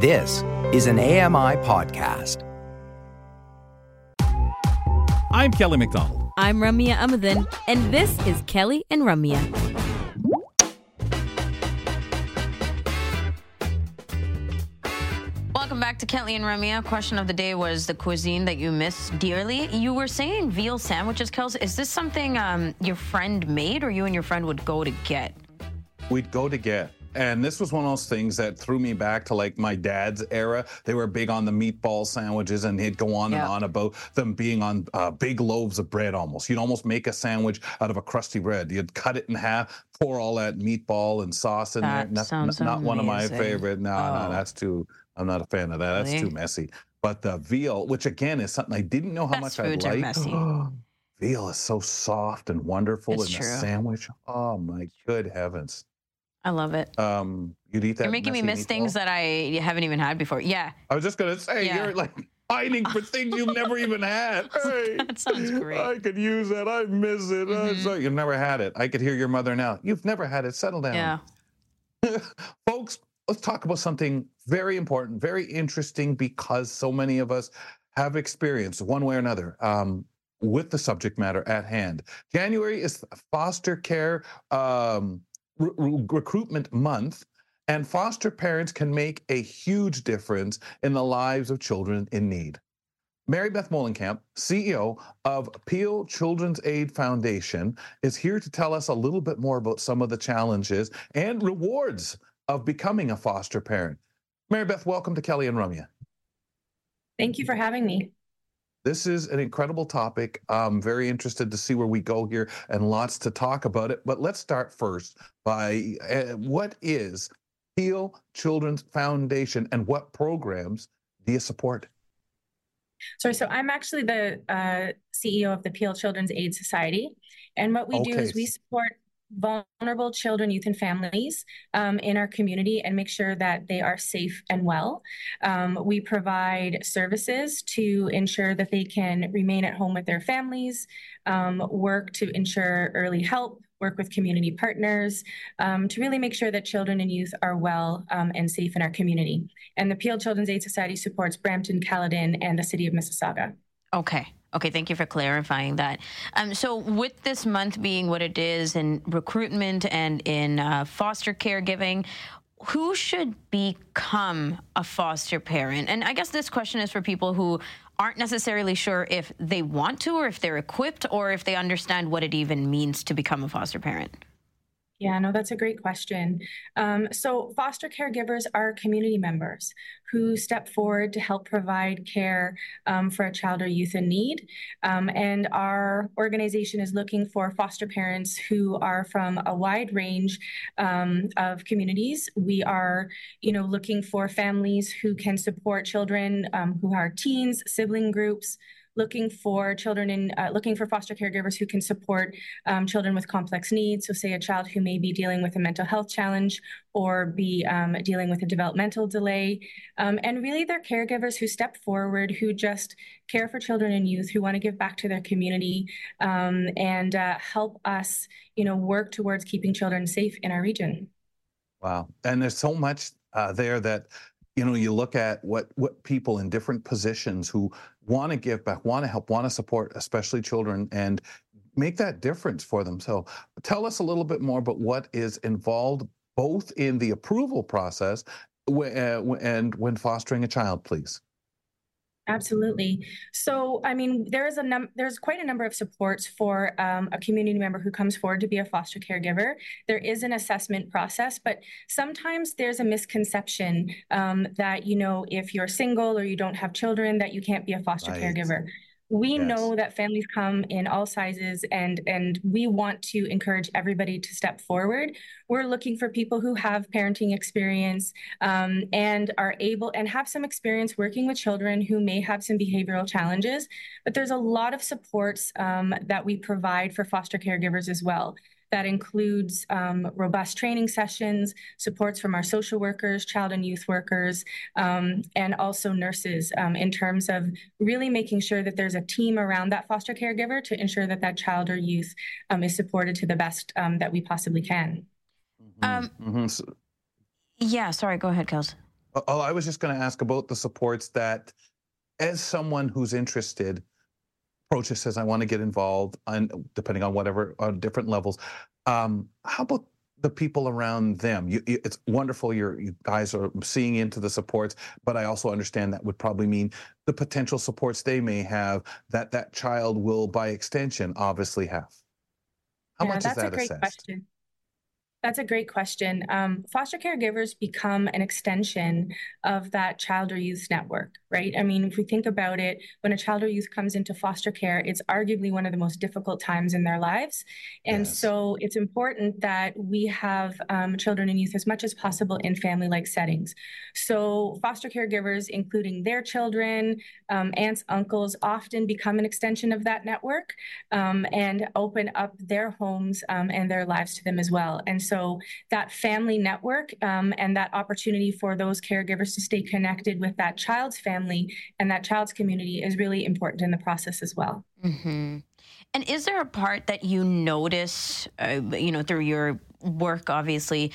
This is an AMI podcast. I'm Kelly McDonald. I'm Ramya Amuthan, and this is Kelly and Ramya. Welcome back to Kelly and Ramya. Question of the day was the cuisine that you miss dearly. You were saying veal sandwiches, Kels. Is this something um, your friend made or you and your friend would go to get? We'd go to get. And this was one of those things that threw me back to like my dad's era. They were big on the meatball sandwiches, and he'd go on Yeah. and on about them being on uh, big loaves of bread almost. You'd almost make a sandwich out of a crusty bread. You'd cut it in half, pour all that meatball and sauce in That there. Not, sounds not one of my favorite. No, Oh. no, that's too, I'm not a fan of that. That's Really? too messy. But the veal, which again is something I didn't know how Best much I foods are liked. messy. veal is so soft and wonderful It's in true. a sandwich. Oh my good heavens. I love it. Um, you'd eat that. You're making me miss things that I haven't even had before. Yeah, I was just gonna say Yeah. you're like pining for things you've never even had. Hey, That sounds great. I could use that. I miss it. Uh, Mhm. so you've never had it. I could hear your mother now. You've never had it. Settle down. yeah. Folks, let's talk about something very important, very interesting because so many of us have experienced one way or another um, with the subject matter at hand. January is foster care um, re- re- recruitment month. And foster parents can make a huge difference in the lives of children in need. Mary Beth Moellenkamp, CEO of Peel Children's Aid Foundation, is here to tell us a little bit more about some of the challenges and rewards of becoming a foster parent. Mary Beth, welcome to Kelly and Ramya. Thank you for having me. This is an incredible topic. I'm very interested to see where we go here and lots to talk about it. But let's start first by uh, what is Peel Children's Foundation and what programs do you support? Sorry, so I'm actually the uh, CEO of the Peel Children's Aid Society. And what we do is we support vulnerable children, youth, and families um, in our community and make sure that they are safe and well. Um, we provide services to ensure that they can remain at home with their families, um, work to ensure early help, work with community partners um, to really make sure that children and youth are well um, and safe in our community. And the Peel Children's Aid Society supports Brampton, Caledon, and the city of Mississauga. Okay. Okay. Thank you for clarifying that. Um, so, with this month being what it is in recruitment and in uh, foster caregiving, who should become a foster parent? And I guess this question is for people who aren't necessarily sure if they want to, or if they're equipped, or if they understand what it even means to become a foster parent. Yeah, no, that's a great question. Um, so, foster caregivers are community members who step forward to help provide care um, for a child or youth in need. Um, and our organization is looking for foster parents who are from a wide range um, of communities. We are, you know, looking for families who can support children um, who are teens, sibling groups. Looking for children in, uh, looking for foster caregivers who can support um, children with complex needs. So, say a child who may be dealing with a mental health challenge or be um, dealing with a developmental delay. Um, and really, they're caregivers who step forward, who just care for children and youth, who want to give back to their community um, and uh, help us, you know, work towards keeping children safe in our region. Wow. And there's so much uh, there that, you know, you look at what, what people in different positions who want to give back, want to help, want to support, especially children, and make that difference for them. So tell us a little bit more about what is involved both in the approval process uh, and when fostering a child, please. Absolutely. So, I mean, there is a num- there's quite a number of supports for um, a community member who comes forward to be a foster caregiver. There is an assessment process, but sometimes there's a misconception um, that you know if you're single or you don't have children that you can't be a foster Right. caregiver. We Yes. know that families come in all sizes, and and we want to encourage everybody to step forward. We're looking for people who have parenting experience um, and are able and have some experience working with children who may have some behavioral challenges. But there's a lot of supports um, that we provide for foster caregivers as well. That includes um, robust training sessions, supports from our social workers, child and youth workers, um, and also nurses um, in terms of really making sure that there's a team around that foster caregiver to ensure that that child or youth um, is supported to the best um, that we possibly can. Um, Mhm. So- Yeah, sorry, go ahead, Kels. Oh, I was just going to ask about the supports that, as someone who's interested, approaches says, I want to get involved, and depending on whatever, on different levels. Um, how about the people around them? You, you, it's wonderful you're, you guys are seeing into the supports, but I also understand that would probably mean the potential supports they may have that that child will, by extension, obviously have. How yeah, much that's is that a great assessed? question. That's a great question. Um, foster caregivers become an extension of that child or youth network, right? I mean, if we think about it, when a child or youth comes into foster care, it's arguably one of the most difficult times in their lives. And Yes. so it's important that we have um, children and youth as much as possible in family like settings. So foster caregivers, including their children, um, aunts, uncles, often become an extension of that network um, and open up their homes um, and their lives to them as well. And so that family network um, and that opportunity for those caregivers to stay connected with that child's family and that child's community is really important in the process as well. hmm And is there a part that you notice, uh, you know, through your work, obviously,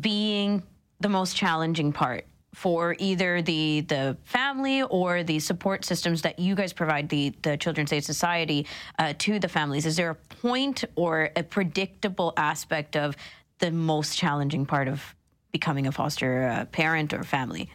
being the most challenging part for either the the family or the support systems that you guys provide the the Children's Aid Society uh, to the families? Is there a point or a predictable aspect of the most challenging part of becoming a foster uh, parent or family?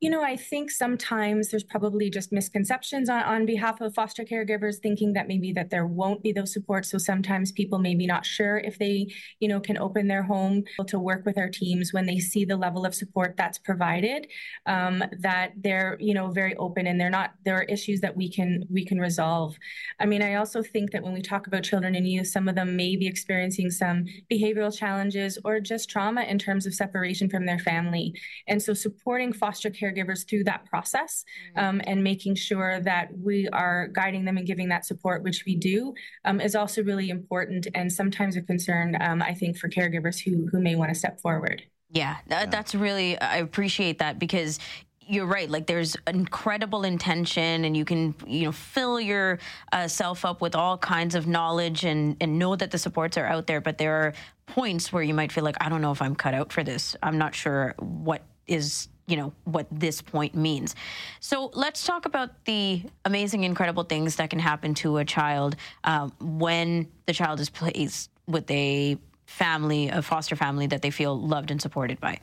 You know, I think sometimes there's probably just misconceptions on, on behalf of foster caregivers thinking that maybe that there won't be those supports. So sometimes people may be not sure if they, you know, can open their home to work with our teams when they see the level of support that's provided, um, that they're, you know, very open and they're not, there are issues that we can, we can resolve. I mean, I also think that when we talk about children and youth, some of them may be experiencing some behavioral challenges or just trauma in terms of separation from their family. And so supporting foster caregivers through that process um, and making sure that we are guiding them and giving that support, which we do, um, is also really important and sometimes a concern, um, I think, for caregivers who, who may want to step forward. Yeah, that, that's really, I appreciate that because you're right. Like there's incredible intention and you can, you know, fill your uh, self up with all kinds of knowledge and, and know that the supports are out there. But there are points where you might feel like, I don't know if I'm cut out for this. I'm not sure what is you know what this point means. So let's talk about the amazing incredible things that can happen to a child um, when the child is placed with a family a foster family that they feel loved and supported by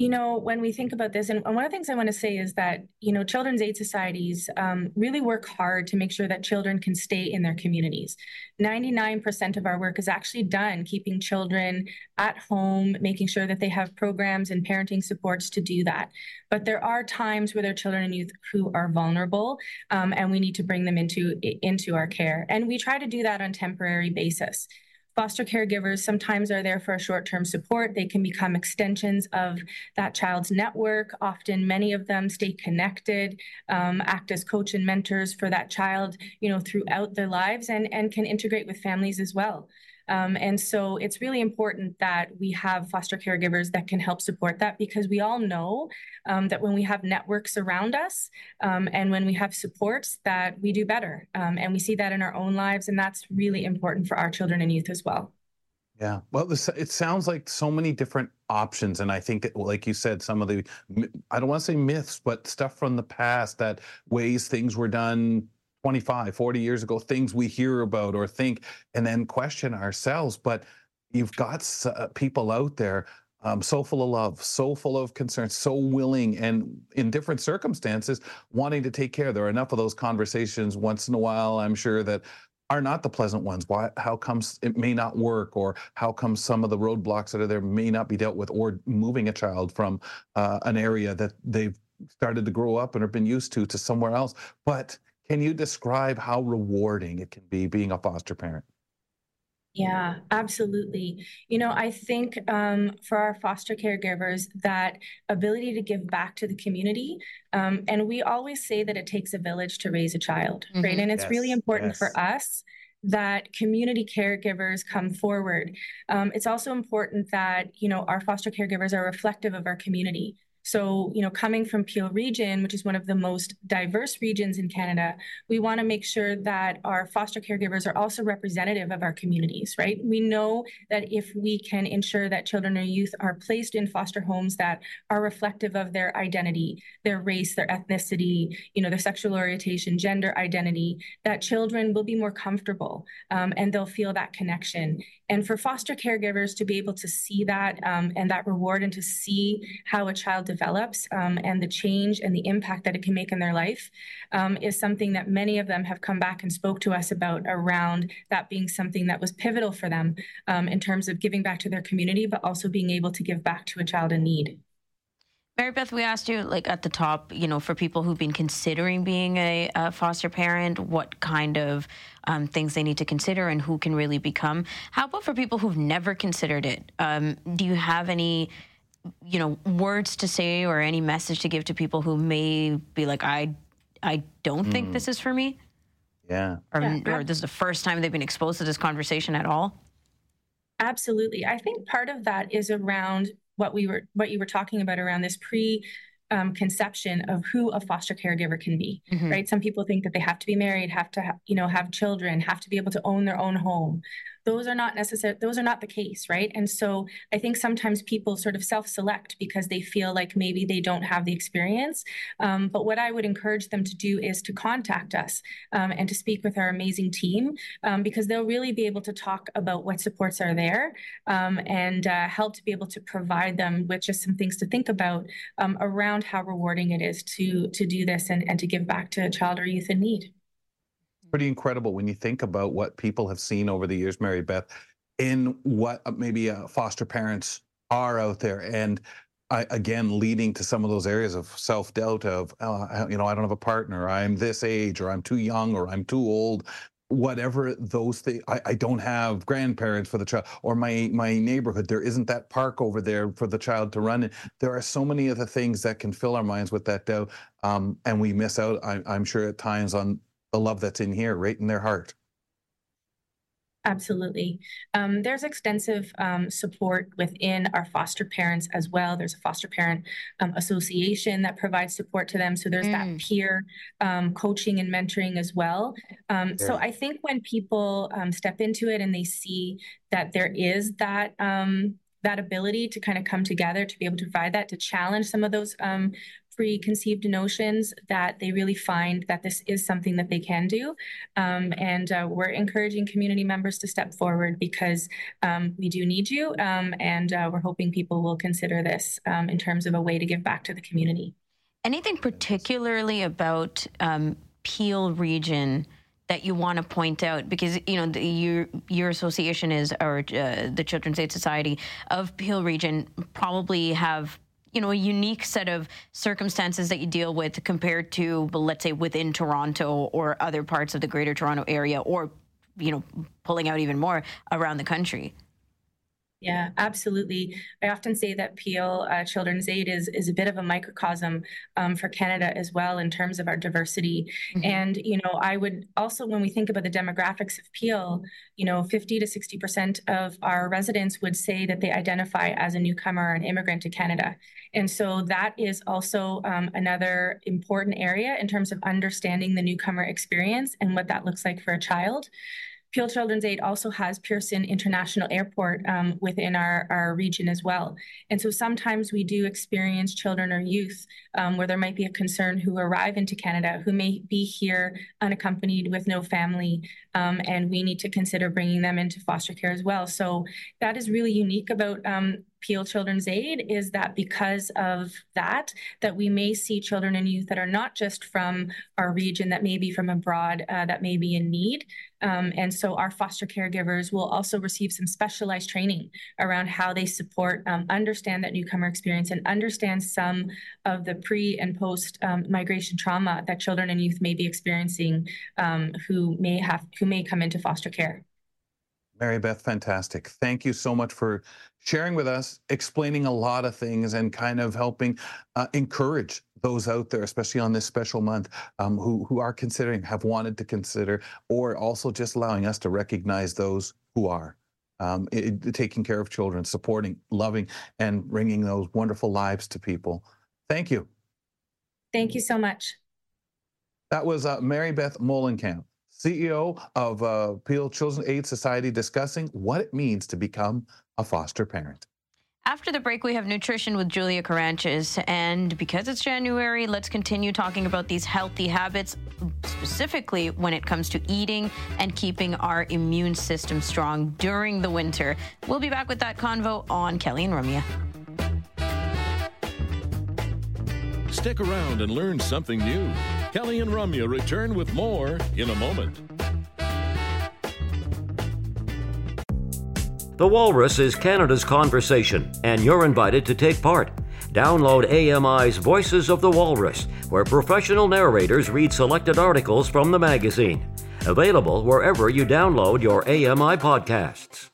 You know, when we think about this, and one of the things I want to say is that, you know, children's aid societies um, really work hard to make sure that children can stay in their communities. 99% of our work is actually done keeping children at home, making sure that they have programs and parenting supports to do that. But there are times where there are children and youth who are vulnerable, um, and we need to bring them into, into our care. And we try to do that on temporary basis. Foster caregivers sometimes are there for short term support. They can become extensions of that child's network. Often, many of them stay connected, um, act as coach and mentors for that child, you know, throughout their lives and, and can integrate with families as well. Um, and so it's really important that we have foster caregivers that can help support that because we all know um, that when we have networks around us um, and when we have supports that we do better. Um, and we see that in our own lives. And that's really important for our children and youth as well. Yeah. Well, this, it sounds like so many different options. And I think, like you said, some of the, I don't want to say myths, but stuff from the past that ways things were done 25, 40 years ago, things we hear about or think and then question ourselves. But you've got uh, people out there um, so full of love, so full of concern, so willing, and in different circumstances, wanting to take care. There are enough of those conversations once in a while, I'm sure, that are not the pleasant ones. Why? How comes it may not work, or how come some of the roadblocks that are there may not be dealt with, or moving a child from uh, an area that they've started to grow up and have been used to to somewhere else. But can you describe how rewarding it can be being a foster parent? Yeah, absolutely. You know, I think um, for our foster caregivers, that ability to give back to the community, um, and we always say that it takes a village to raise a child, mm-hmm. right? And it's yes, really important yes. for us that community caregivers come forward. Um, it's also important that, you know, our foster caregivers are reflective of our community. So, you know, coming from Peel Region, which is one of the most diverse regions in Canada, we want to make sure that our foster caregivers are also representative of our communities, right? We know that if we can ensure that children or youth are placed in foster homes that are reflective of their identity, their race, their ethnicity, you know, their sexual orientation, gender identity, that children will be more comfortable um, and they'll feel that connection. And for foster caregivers to be able to see that um, and that reward and to see how a child develops um, and the change and the impact that it can make in their life um, is something that many of them have come back and spoke to us about around that being something that was pivotal for them um, in terms of giving back to their community, but also being able to give back to a child in need. Mary Beth, we asked you, like at the top, you know, for people who've been considering being a, a foster parent, what kind of um, things they need to consider and who can really become. How about for people who've never considered it? Um, do you have any, you know, words to say or any message to give to people who may be like, I, I don't mm. think hmm. this is for me? Yeah. Or, yeah. or this is the first time they've been exposed to this conversation at all? Absolutely. I think part of that is around what we were what you were talking about around this pre um, conception of who a foster caregiver can be mm-hmm. right some people think that they have to be married have to ha- you know have children have to be able to own their own home those are not necessary those are not the case right? And so i think sometimes people sort of self-select because they feel like maybe they don't have the experience. Um, but what i would encourage them to do is to contact us um, and to speak with our amazing team um, because they'll really be able to talk about what supports are there um, and uh, help to be able to provide them with just some things to think about um, around how rewarding it is to to do this and, and to give back to a child or youth in need pretty incredible when you think about what people have seen over the years, Mary Beth, in what uh, maybe uh, foster parents are out there. And I, again, leading to some of those areas of self doubt of, uh, you know, I don't have a partner, I'm this age, or I'm too young, or I'm too old. Whatever those things, I, I don't have grandparents for the child, or my my neighborhood. There isn't that park over there for the child to run in. There are so many other things that can fill our minds with that doubt, um, and we miss out. I, I'm sure at times on the love that's in here, right in their heart. Absolutely. Um, there's extensive um, support within our foster parents as well. There's a foster parent um, association that provides support to them. So there's mm. that peer um, coaching and mentoring as well. Um, so I think when people um, step into it and they see that there is that that ability to kind of come together to be able to provide that to challenge some of those um, preconceived notions that they really find that this is something that they can do. Um, and uh, we're encouraging community members to step forward because um, we do need you. Um, and uh, we're hoping people will consider this um, in terms of a way to give back to the community. Anything particularly about um, Peel region? that you want to point out because you know the, your your association is or uh, the Children's Aid Society of Peel Region probably have you know a unique set of circumstances that you deal with compared to let's say within Toronto or other parts of the greater Toronto area or you know pulling out even more around the country yeah, absolutely. I often say that Peel uh, Children's Aid is is a bit of a microcosm um, for Canada as well in terms of our diversity. Mm-hmm. And you know, I would also, when we think about the demographics of Peel, you know, 50 to 60 percent of our residents would say that they identify as a newcomer or an immigrant to Canada. And so that is also um, another important area in terms of understanding the newcomer experience and what that looks like for a child. Peel Children's Aid also has Pearson International Airport um, within our, our region as well. And so sometimes we do experience children or youth um, where there might be a concern who arrive into Canada who may be here unaccompanied with no family. Um, and we need to consider bringing them into foster care as well. So that is really unique about um, Peel Children's Aid is that because of that, that we may see children and youth that are not just from our region, that may be from abroad, uh, that may be in need. Um, and so our foster caregivers will also receive some specialized training around how they support, um, understand that newcomer experience, and understand some of the pre and post um, migration trauma that children and youth may be experiencing um, who may have who may come into foster care. Mary Beth, fantastic. Thank you so much for sharing with us, explaining a lot of things, and kind of helping uh, encourage those out there, especially on this special month, um, who who are considering, have wanted to consider, or also just allowing us to recognize those who are. Um, it, taking care of children, supporting, loving, and bringing those wonderful lives to people. Thank you. Thank you so much. That was uh, Mary Beth Moellenkamp, CEO of uh, Peel Children's Aid Society, discussing what it means to become a foster parent. After the break, we have nutrition with Julia Caranches. And because it's January, let's continue talking about these healthy habits, specifically when it comes to eating and keeping our immune system strong during the winter. We'll be back with that convo on Kelly and Ramya. Stick around and learn something new. Kelly and Ramya return with more in a moment. The Walrus is Canada's conversation, and you're invited to take part. Download AMI's Voices of the Walrus, where professional narrators read selected articles from the magazine. Available wherever you download your AMI podcasts.